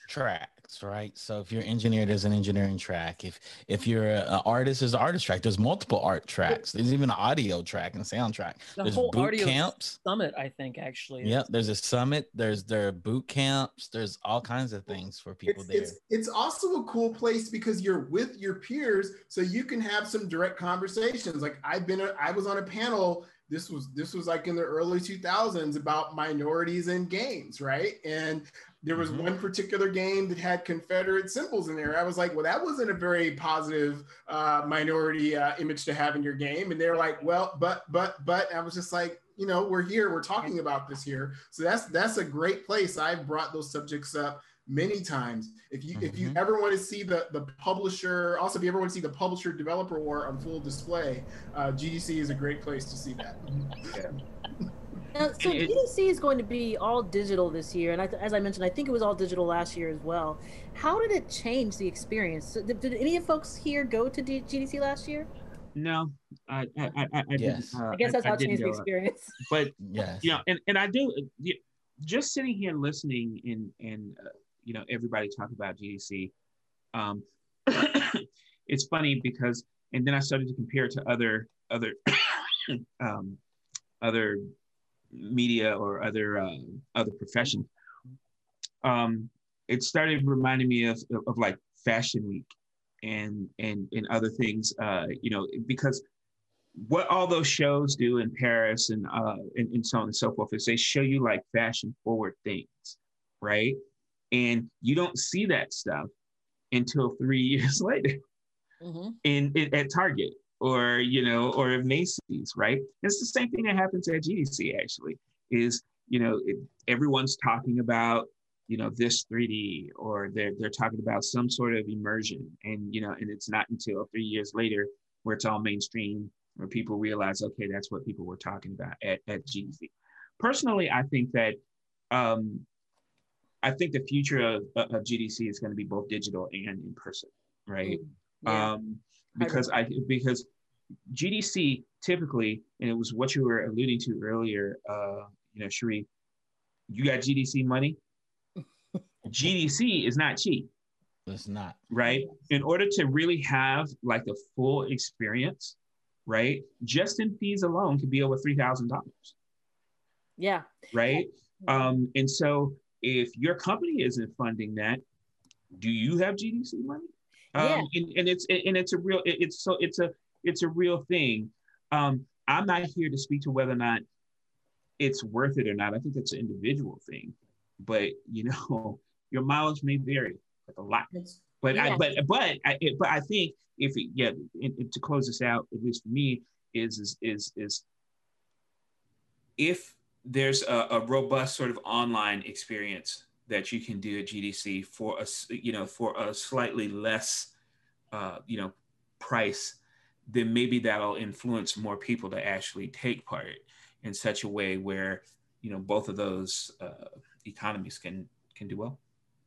tracks right so if you're an engineer there's an engineering track if if you're an artist there's an artist track there's multiple art tracks there's even an audio track and soundtrack The there's whole boot audio camps summit, I think, actually. Yep, there's a summit. There's there are boot camps. There's all kinds of things for people It's, there. it's it's also a cool place because you're with your peers, so you can have some direct conversations. Like I've been, a, I was on a panel. This was this was like in the early 2000s about minorities in games, right? And there was Mhm. one particular game that had Confederate symbols in there. I was like, well, that wasn't a very positive uh, minority uh, image to have in your game. And they're like, well, but but but. I was just like, you know, we're here, we're talking about this here. So that's that's a great place. I've brought those subjects up many times. If you if you Mhm. ever want to see the the publisher, also if you ever want to see the publisher developer war on full display, uh, GDC is a great place to see that. Now, so It- GDC is going to be all digital this year, and I, as I mentioned, I think it was all digital last year as well. How did it change the experience? So Did, did any of folks here go to D- GDC last year? No, I I I, I Yes. didn't. Uh, I guess that's how it changed the experience. But yes. you know, and and I do. Just sitting here listening and and uh, you know everybody talk about GDC, um, it's funny because and then I started to compare it to other other um, other media or other uh, other professions. Um, it started reminding me of, of, of like Fashion Week and and and other things. Uh, you know, because what all those shows do in Paris and uh and, and so on and so forth is they show you like fashion forward things, right? And you don't see that stuff until three years later Mhm. in, in at Target or you know or at Macy's, right? It's the same thing that happens at GDC actually. Is you know it, everyone's talking about you know this 3D or they're they're talking about some sort of immersion, and you know and it's not until three years later where it's all mainstream where people realize okay that's what people were talking about at, at GDC. Personally, I think that um, I think the future of, of GDC is going to be both digital and in person, right? Yeah. um, because I because GDC typically, and it was what you were alluding to earlier, uh, you know, Sheree, you got GDC money. GDC is not cheap, it's not. right? In order to really have like the full experience, right? Just in fees alone could be over three thousand dollars, yeah. right? Um, and so if your company isn't funding that, do you have GDC money? Um, Yeah. and, and it's and it's a real it's so it's a it's a real thing. Um, I'm not here to speak to whether or not it's worth it or not. I think that's an individual thing, but you know, your mileage may vary like a lot. But I but but I it- but I think if it, yeah, and, and to close this out, at least for me, is is is is if there's a, a robust sort of online experience that you can do at GDC for a you know for a slightly less uh, you know price, then maybe that'll influence more people to actually take part in such a way where you know both of those uh, economies can can do well.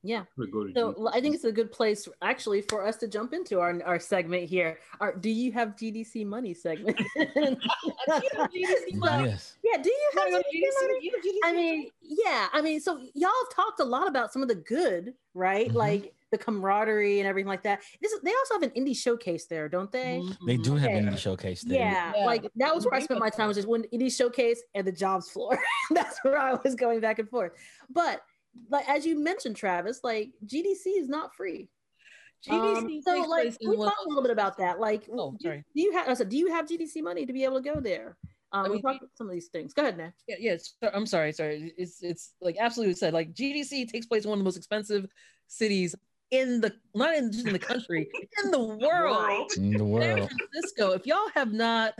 Yeah. Or go to So GDC. I think it's a good place actually for us to jump into our, our segment here. Our do you have GDC money segment? GDC money? Yes. Yeah, do you have You GDC money? you know, GDC I mean, yeah, I mean, so y'all have talked a lot about some of the good, right? Mhm. Like the camaraderie and everything like that. This is, they also have an indie showcase there, don't they? They do have Okay. indie showcase there. Yeah, Yeah. like that was where I spent my time was just one indie showcase and the jobs floor. That's where I was going back and forth. But like as you mentioned, Travis, like GDC is not free. GDC Um, so like place we one talk a little bit about that. Like, Oh, do, sorry. do you have? I said, do you have GDC money to be able to go there? Um, I we mean, talked about some of these things. Go ahead, man. Yeah, yeah. so- I'm sorry, sorry. It's it's like absolutely said. Like GDC takes place in one of the most expensive cities in the not in just in the country, in the world. In the San. Francisco. If y'all have not,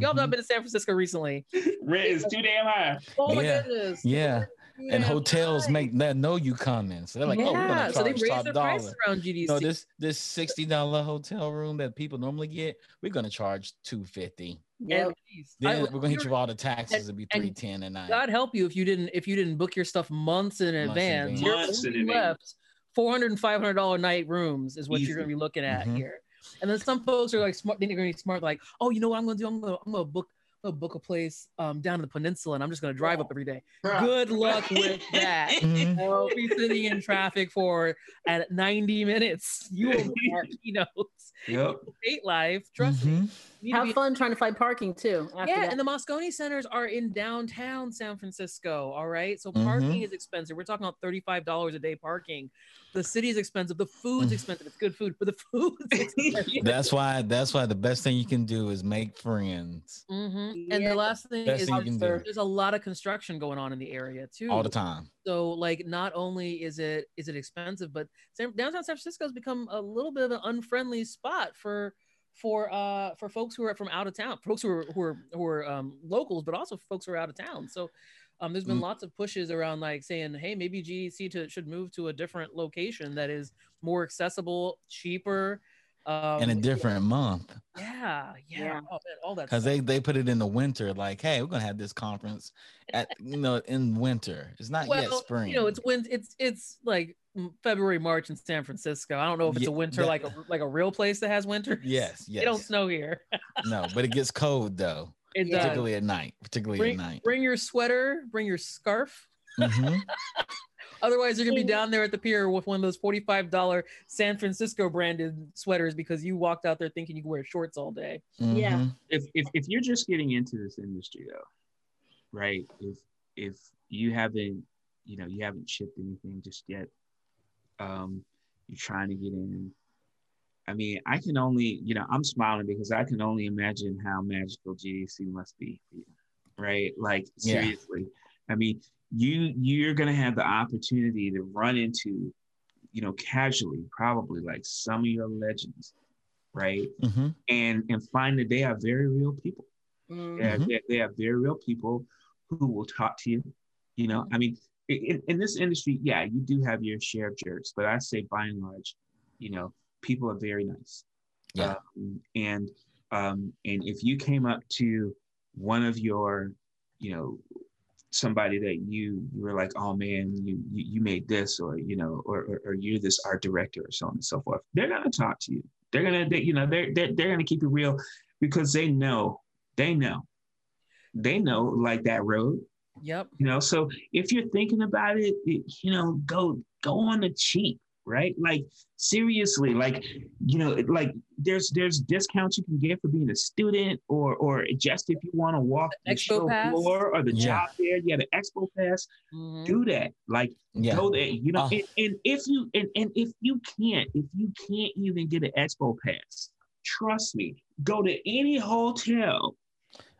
y'all have not Mhm. been to San Francisco recently. Rent is too damn high. Oh my Yeah. goodness. Yeah. And Yeah. hotels make that know you coming. So they're like, oh, we're gonna so they charge raised top their dollar. price around GDC. You know, this this sixty dollar hotel room that people normally get, we're gonna charge two fifty. Yeah. Then I- we're gonna hit you're- with all the taxes. It'd be three ten a night. God help you if you didn't if you didn't book your stuff months in Months in advance. advance. Months in advance. left 400 and 500 dollar night rooms is what Easy. you're going to be looking at Mhm. here. And then some folks are like smart. Then they're going to be smart, like, oh, you know what I'm going to do? I'm going to I'm going to book. I'm book a place um, down in the peninsula, and I'm just gonna drive up every day. Good luck with that. Mhm. I'll be sitting in traffic for at 90 minutes. You will be our keynotes. Yep. State life, trust me. You to Have be- fun trying to find parking too. After yeah, that. and the Moscone centers are in downtown San Francisco. All right. So parking is expensive. We're talking about $35 a day parking. The city is expensive. The food's Mm. expensive. It's good food, but the food. That's why. That's why the best thing you can do is make friends Mhm. And Yeah. the last thing Best is thing you can do. there's a lot of construction going on in the area too. all the time. So like not only is it is it expensive, but San, downtown San Francisco has become a little bit of an unfriendly spot for for uh for folks who are from out of town, folks who are who are who are um, locals, but also folks who are out of town. So um, there's been Mm. lots of pushes around like saying, hey, maybe GDC to, should move to a different location that is more accessible, cheaper, um, in a different month Yeah, yeah, Yeah. Oh, man, all that. because they they put it in the winter. Like, hey, we're gonna have this conference at you know in winter. It's not yet spring. you know, it's when it's it's like February, March in San Francisco. I don't know if it's Yeah, a winter that- like a like a real place that has winter. yes, yes. It don't snow here. no, but it gets cold though, It Yeah. does. particularly at night. Particularly Bring, at night. bring your sweater, bring your scarf. Mhm. Otherwise, you're gonna be down there at the pier with one of those forty-five dollar San Francisco branded sweaters because you walked out there thinking you could wear shorts all day. Yeah. Mhm. if, if if you're just getting into this industry though, right? If if you haven't, you know, you haven't shipped anything just yet, um, you're trying to get in. I mean, I can only, you know, I'm smiling because I can only imagine how magical GDC must be for you, right? Like Yeah. I mean, you you're gonna have the opportunity to run into, you know, casually, probably like some of your legends, right? Mhm. and and find that they are very real people. Mm. They, are, they, they are very real people who will talk to you. You know, I mean, in, in this industry, yeah, you do have your share of jerks, but I say by and large, you know, people are very nice. Yeah. Um, and um, and if you came up to one of your, you know, somebody that you, you were like, oh man, you, you you made this, or you know, or, or or you're this art director, or so on and so forth. They're gonna talk to you. They're gonna, they, you know, they're, they're they're gonna keep it real because they know, they know, they know like that road Yep. you know so if you're thinking about it, it you know go go on the cheap right like seriously like you know like there's there's discounts you can get for being a student or or just if you want to walk the Expo show pass? floor or the Yeah. job fair you have an expo pass Mhm. do that like Yeah. go there you know Oh. and, and if you and, and if you can't if you can't even get an expo pass trust me go to any hotel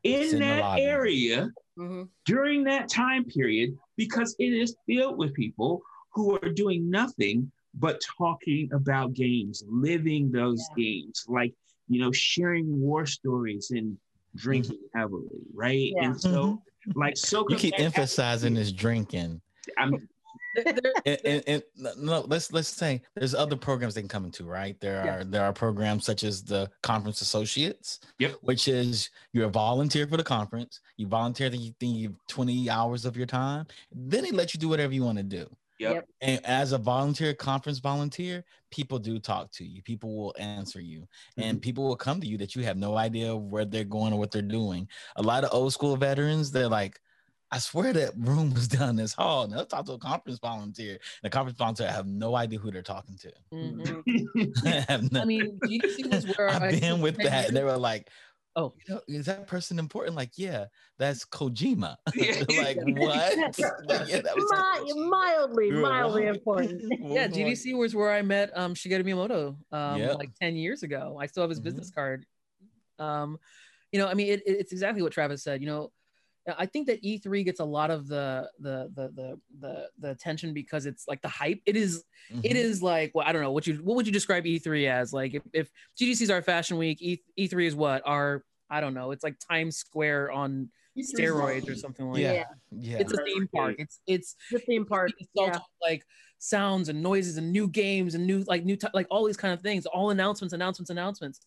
in in that lobby. area Mhm. during that time period because it is filled with people who are doing nothing but talking about games, living those games, like, you know, sharing war stories and drinking heavily, right? Yeah. And so, like, so Mm-hmm. You keep emphasizing this drinking. I'm, There- there- and, and, and no, let's let's say there's other programs they can come into, right? There Yeah. are there are programs such as the conference associates, Yep. which is you're a volunteer for the conference. You volunteer, then you think you have 20 hours of your time. Then they let you do whatever you want to do. Yep. Yep. And as a volunteer, conference volunteer, people do talk to you. People will answer you, and people will come to you that you have no idea where they're going or what they're doing. A lot of old school veterans, they're like, I swear that room was down this hall. And they'll talk to a conference volunteer. and The conference volunteer have no idea who they're talking to. Mhm. I have no- I mean, GDC was where I I've been with that. years. And they were like, Oh. you know, is that person important? Like, yeah, that's Kojima. Like, what? Like, yeah, that was Mi- mildly, mildly important. Yeah, Like, GDC was where I met um, Shigeru Miyamoto um, Yep. like 10 years ago. I still have his Mhm. business card. Um, you know, I mean, it, it- it's exactly what Travis said. You know, I think that E3 gets a lot of the the the the the, the attention because it's like the hype. It is it Mhm. is like well, I don't know what you what would you describe E3 as? Like if, if GDC is our fashion week, e, E3 is what our I don't know. It's like Times Square on steroids or something like Yeah. that. Yeah. It's a theme park. It's it's The theme park. it's all Yeah. like sounds and noises and new games and new like new t- like all these kind of things all announcements announcements announcements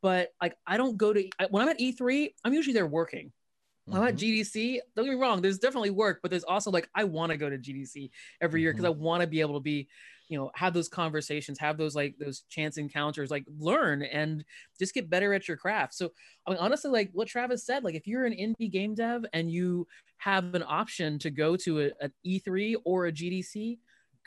but like I don't go to I- when I'm at E3, I'm usually there working. I'm at. GDC. Don't get me wrong. There's definitely work, but there's also like I want to go to GDC every year because mm-hmm. I want to be able to be, you know, have those conversations, have those like those chance encounters, like learn and just get better at your craft. So I mean, honestly, like what Travis said, like if you're an indie game dev and you have an option to go to a, an E3 or a GDC,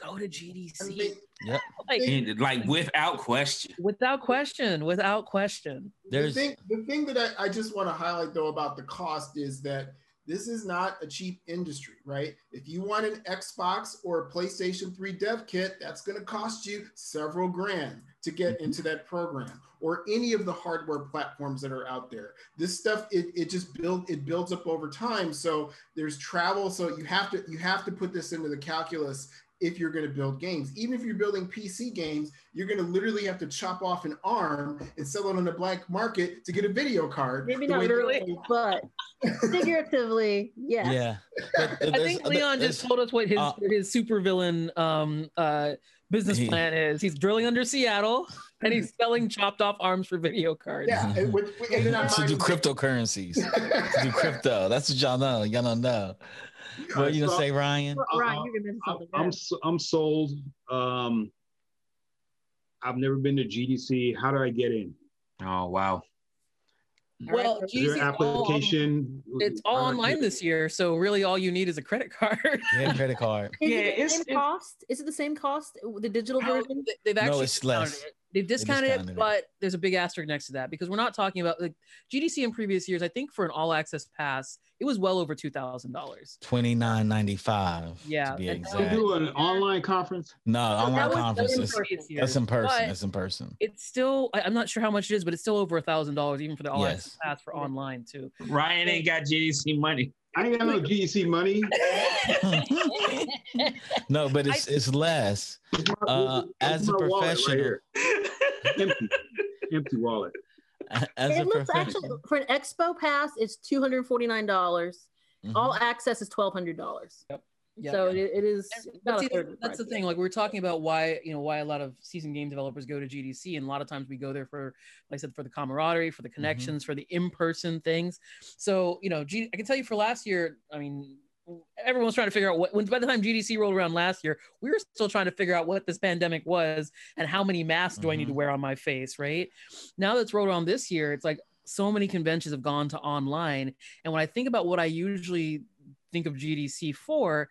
go to GDC. they- Like And, like without question. without question, without question. There's- the thing, the thing that I, I just want to highlight though about the cost is that this is not a cheap industry, right? If you want an Xbox or a PlayStation 3 dev kit, that's going to cost you several grand to get Mhm. into that program or any of the hardware platforms that are out there. This stuff it, it just build it builds up over time. So there's travel. So you have to you have to put this into the calculus if you're going to build games. Even if you're building PC games, you're going to literally have to chop off an arm and sell it on the black market to get a video card. Maybe not literally, but figuratively, yes. Yeah. But I think Leon just told us what his uh, his supervillain um uh business He- plan is. He's drilling under Seattle and he's selling chopped off arms for video cards. Yeah, and, with, and to do cryptocurrencies. to do crypto. That's what y'all know. Y'all don't know. What are you gonna so- say, Ryan? Uh, Ryan, you're gonna mention I'm something. I'm, good. s- I'm sold. Um, I've never been to GDC. How do I get in? Oh wow. Well, All right. Is GDC an 's all application? it's all How do I online get- this year, so really all you need is a credit card. Yeah, credit card. Is Yeah, it the it's- same it's- cost? Is it the same cost? The digital version? they- They've actually it's less. it. They've discounted, discounted it, it. but there's a big asterisk next to that because we're not talking about like GDC in previous years. I think for an all access pass, it was well over two thousand dollars. Twenty nine ninety five. Yeah, To be and They do an online conference. No, that online was- conferences. previous years. That's in person. But That's in person. it's still I, I'm not sure how much it is, but it's still over a thousand dollars even for the all access Yes. pass for online too. Ryan ain't got GDC money. I ain't got no GDC money. no, but it's it's less. My- Uh, as a my wallet right professional- empty, empty wallet. As a it looks actually for an expo pass, it's two hundred forty nine dollars. Mhm. All access is twelve hundred dollars. Yeah. So it, it is about but see, a third. of that's the thing. Like we are talking about why you know why a lot of seasoned game developers go to GDC, and a lot of times we go there for, like I said, for the camaraderie, for the Mm-hmm. connections, for the in-person things. So you know, G- I can tell you for last year, I mean, everyone was trying to figure out what. When by the time GDC rolled around last year, we were still trying to figure out what this pandemic was and how many masks do I need to Mhm. wear on my face. Right now, that's rolled around this year. It's like so many conventions have gone to online, and when I think about what I usually think of GDC for.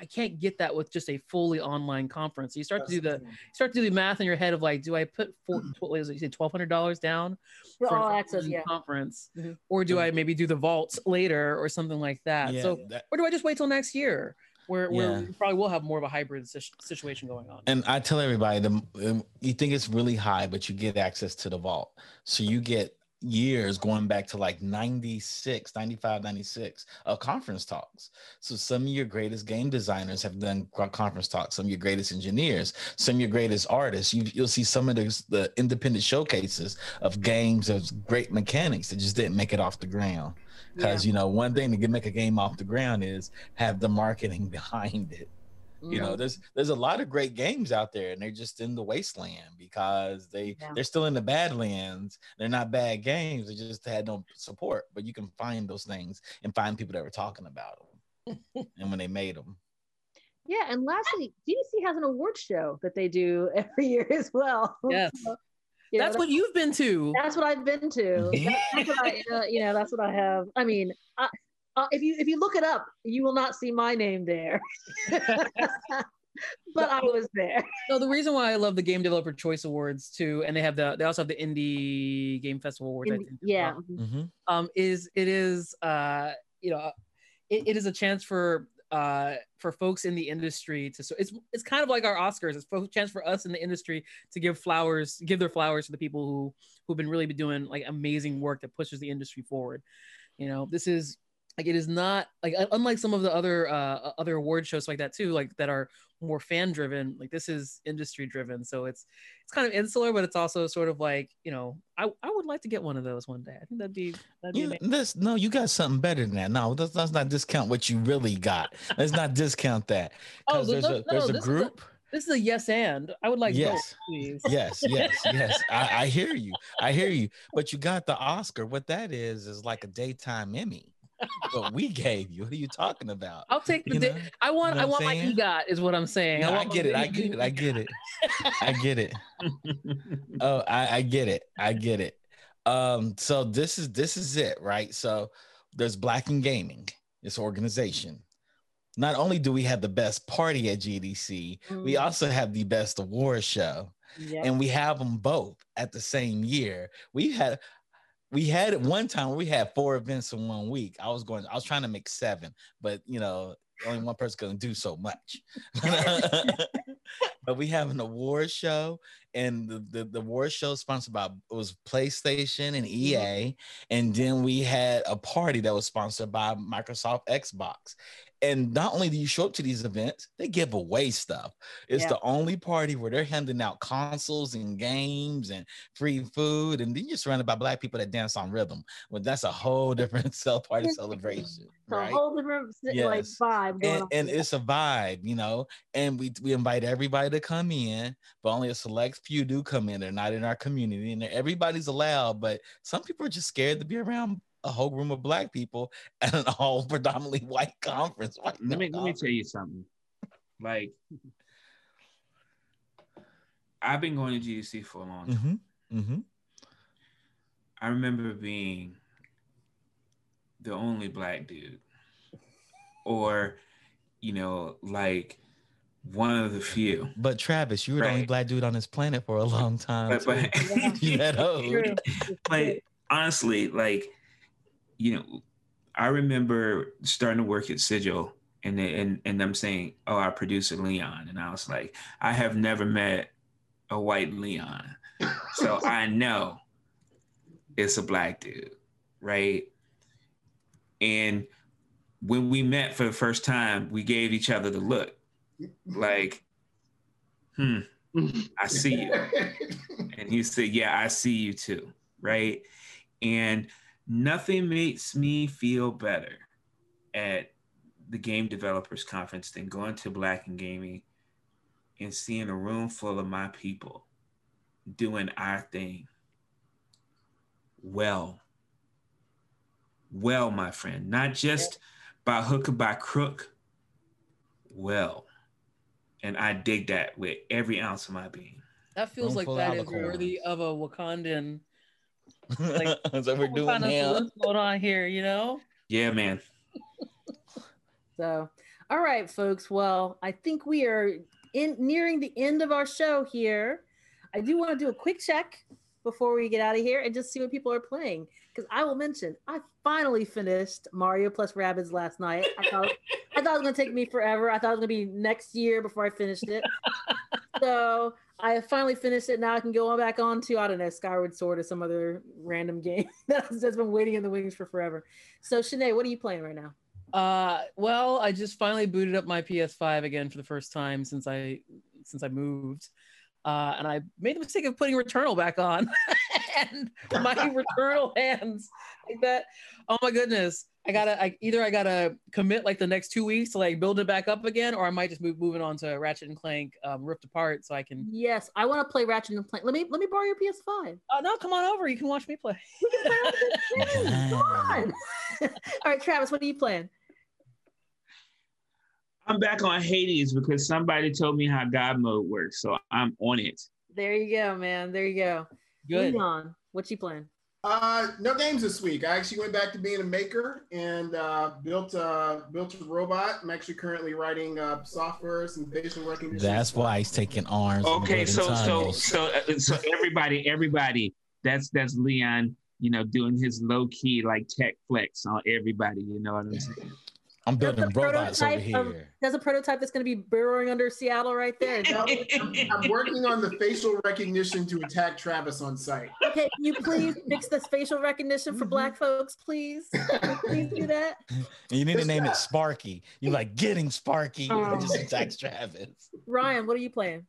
I can't get that with just a fully online conference. You start to do the start to do the math in your head of like, do I put four, what was it, you say twelve hundred dollars down For an all online access, yeah. conference, Mhm. or do I maybe do the vaults later or something like that? Yeah, so, that- or do I just wait till next year, where where Yeah. we probably will have more of a hybrid situation going on? And I tell everybody, the you think it's really high, but you get access to the vault. So you get years going back to like 96, 95, 96 of conference talks. So some of your greatest game designers have done conference talks, some of your greatest engineers, some of your greatest artists. You, you'll see some of the, the independent showcases of games of great mechanics that just didn't make it off the ground. Because, you know, one thing to get make a game off the ground is have the marketing behind it you know there's there's a lot of great games out there and they're just in the wasteland because they Yeah. they're still in the badlands they're not bad games they just had no support but you can find those things and find people that were talking about them and when they made them Yeah, and lastly, GDC has an award show that they do every year as well. Yes. You know, That's what you've been to. that's what I've been to. That's what I, uh, you know, that's what I have. I mean, I, uh, if you if you look it up, you will not see my name there. but I was there. No, the reason why I love the Game Developer Choice Awards too, and they have the they also have the Indie Game Festival Awards. I think, yeah. well. mm-hmm. um, is it is uh, you know it, it is a chance for uh, for folks in the industry to so it's it's kind of like our Oscars. It's a chance for us in the industry to give flowers, give their flowers to the people who who've been really doing like amazing work that pushes the industry forward. You know, this is like it is not like unlike some of the other uh other award shows like that too like that are more fan driven like this is industry driven so it's it's kind of insular but it's also sort of like you know i i would like to get one of those one day i think that'd be that'd be you, this no you got something better than that no let's, let's not discount what you really got let's not discount that Oh, because there's no, a there's no, a this is a- group This is a yes and. I would like both, Yes. please. yes, yes, yes. I, I hear you. I hear you. But you got the Oscar. What that is is like a daytime Emmy. What we gave you. What are you talking about? I'll take the. You know? I want. know I want I'm my saying? EGOT is what I'm saying. No, I my get it. I get it. I get it. I get it. Oh, I, I get it. I get it. Um, so this is this is it, right? So there's Black and Gaming, this organization. Not only do we have the best party at GDC, we Mm. also have the best award show. And we have them both at the same year. We had we had it one time we had four events in one week. I was going, I was trying to make seven, but you know, only one person can do so much. but we have an award show, and the, the, the award show sponsored by it was PlayStation and EA, mm-hmm. and then we had a party that was sponsored by Microsoft Xbox. And not only do you show up to these events, they give away stuff. It's Yeah. the only party where they're handing out consoles and games and free food, and then you're surrounded by black people that dance on rhythm. Well, that's a whole different cell party celebration, right? a whole different like Yes. vibe going and, and it's a vibe, you know. And we we invite everybody to come in, but only a select few do come in. They're not in our community, and everybody's allowed. But some people are just scared to be around a whole room of black people at an all predominantly white conference. White let me let me tell you something. Like, I've been going to GDC for a long time. Mhm, mhm. I remember being the only black dude, or you know, like one of the few. But Travis, you were the only black dude on this planet for a long time. But but you that old. But honestly, like, you know, I remember starting to work at Sigil and they, and and them saying, "Oh, I our producer Leon," and I was like, "I have never met a white Leon, so I know it's a black dude, right?" And when we met for the first time, we gave each other the look, like, "Hmm, I see you." And he said, Yeah, I see you too. Right. And nothing makes me feel better at the Game Developers Conference than going to Black and Gaming and seeing a room full of my people doing our thing well. Well, my friend, not just by hook or by crook, well. And I dig that with every ounce of my being. That feels Room like full of that is alicorns. worthy of a Wakandan. so we're What doing kind of- now. What's going on here? You know. Yeah, man. So, all right, folks. Well, I think we are in nearing the end of our show here. I do want to do a quick check before we get out of here and just see what people are playing. Because I will mention, I finally finished Mario plus Rabbids last night. I thought I thought it was gonna take me forever. I thought it was gonna be next year before I finished it. so I finally finished it. Now I can go on back on to I don't know Skyward Sword or some other random game that's that's been waiting in the wings for forever. So Shanae, what are you playing right now? Uh, well, I just finally booted up my PS5 again for the first time since I since I moved, uh, and I made the mistake of putting Returnal back on, and my Returnal hands like that. Oh my goodness! I gotta I, either I gotta commit like the next two weeks to like build it back up again, or I might just move moving on to Ratchet and Clank um, Rift Apart so I can. Yes, I want to play Ratchet and Clank. Let me let me borrow your PS5. Oh no, come on over! You can watch me play. Come on. All right, Travis, what are you playing? I'm back on Hades because somebody told me how God mode works, so I'm on it. There you go, man. There you go. Good. Leon, what you playing? Uh, no games this week. I actually went back to being a maker and uh, built uh, built a robot. I'm actually currently writing uh, software, some facial recognition. That's why he's taking arms. Okay, so so so uh, so everybody, everybody, that's that's Leon, you know, doing his low key like tech flex on everybody. You know what I'm saying? I'm building a robots over prototype of- here. There's a prototype that's going to be burrowing under Seattle right there. Is that- I'm working on the facial recognition to attack Travis on site. okay, can you please fix the facial recognition for. Black folks, please? Please do that. And you need to name it. Sparky. You like getting Sparky. And just attacks Travis. Ryan, what are you playing?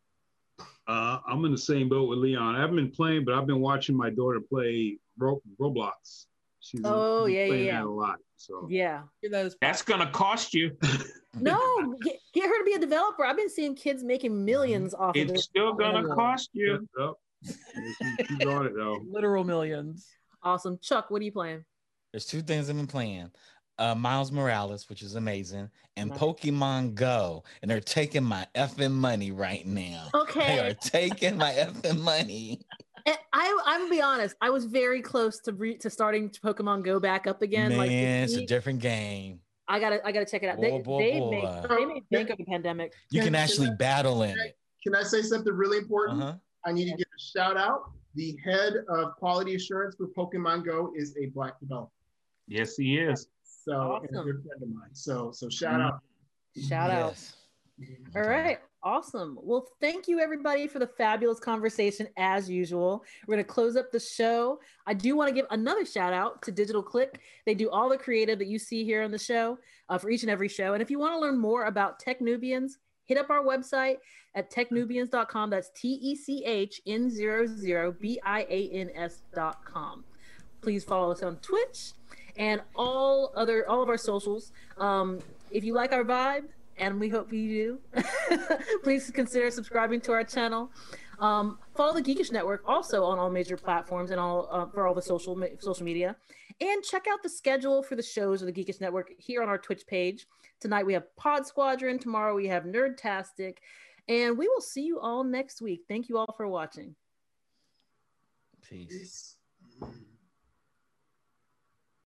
Uh, I'm in the same boat with Leon. I haven't been playing, but I've been watching my daughter play Ro- Roblox. She's Oh, she's yeah, yeah, yeah. a lot. So Yeah. Hear that as That's gonna cost you. No, get, get her to be a developer. I've been seeing kids making millions off of It's this. still gonna cost you. Yep. She- she's on it though. literal millions. Awesome. Chuck, what are you playing? There's two things I've been playing. Uh, Miles Morales, which is amazing, and Nice. Pokemon Go, and they're taking my effing money right now. Okay, they are taking my effing money. And I, I'm gonna be honest. I was very close to re- to starting Pokemon Go back up again. Man, like this it's a different game. I gotta, I gotta check it out. They, Boy, boy, they boy. made, they made bank of the pandemic. You Can- can can actually I- battle in can I- it. Can I say something really important? Uh-huh. I need to give a shout out. The head of quality assurance for Pokemon Go is a black developer. Yes, he is. So and a good friend of mine. So so shout out. Shout out. All right. Awesome. Well, thank you everybody for the fabulous conversation as usual. We're going to close up the show. I do want to give another shout out to Digital Click. They do all the creative that you see here on the show uh, for each and every show. And if you want to learn more about Techn00bians, hit up our website at techn00bians.com. That's T E C H N 00 B I A N S.com. Please follow us on Twitch and all other all of our socials. Um, if you like our vibe, and we hope you do, please consider subscribing to our channel. Um, follow the Geekish Network also on all major platforms and all uh, for all the social social media, and check out the schedule for the shows of the Geekish Network here on our Twitch page. Tonight we have Pod Squadron. Tomorrow we have Nerdtastic, and we will see you all next week. Thank you all for watching. Peace. Peace.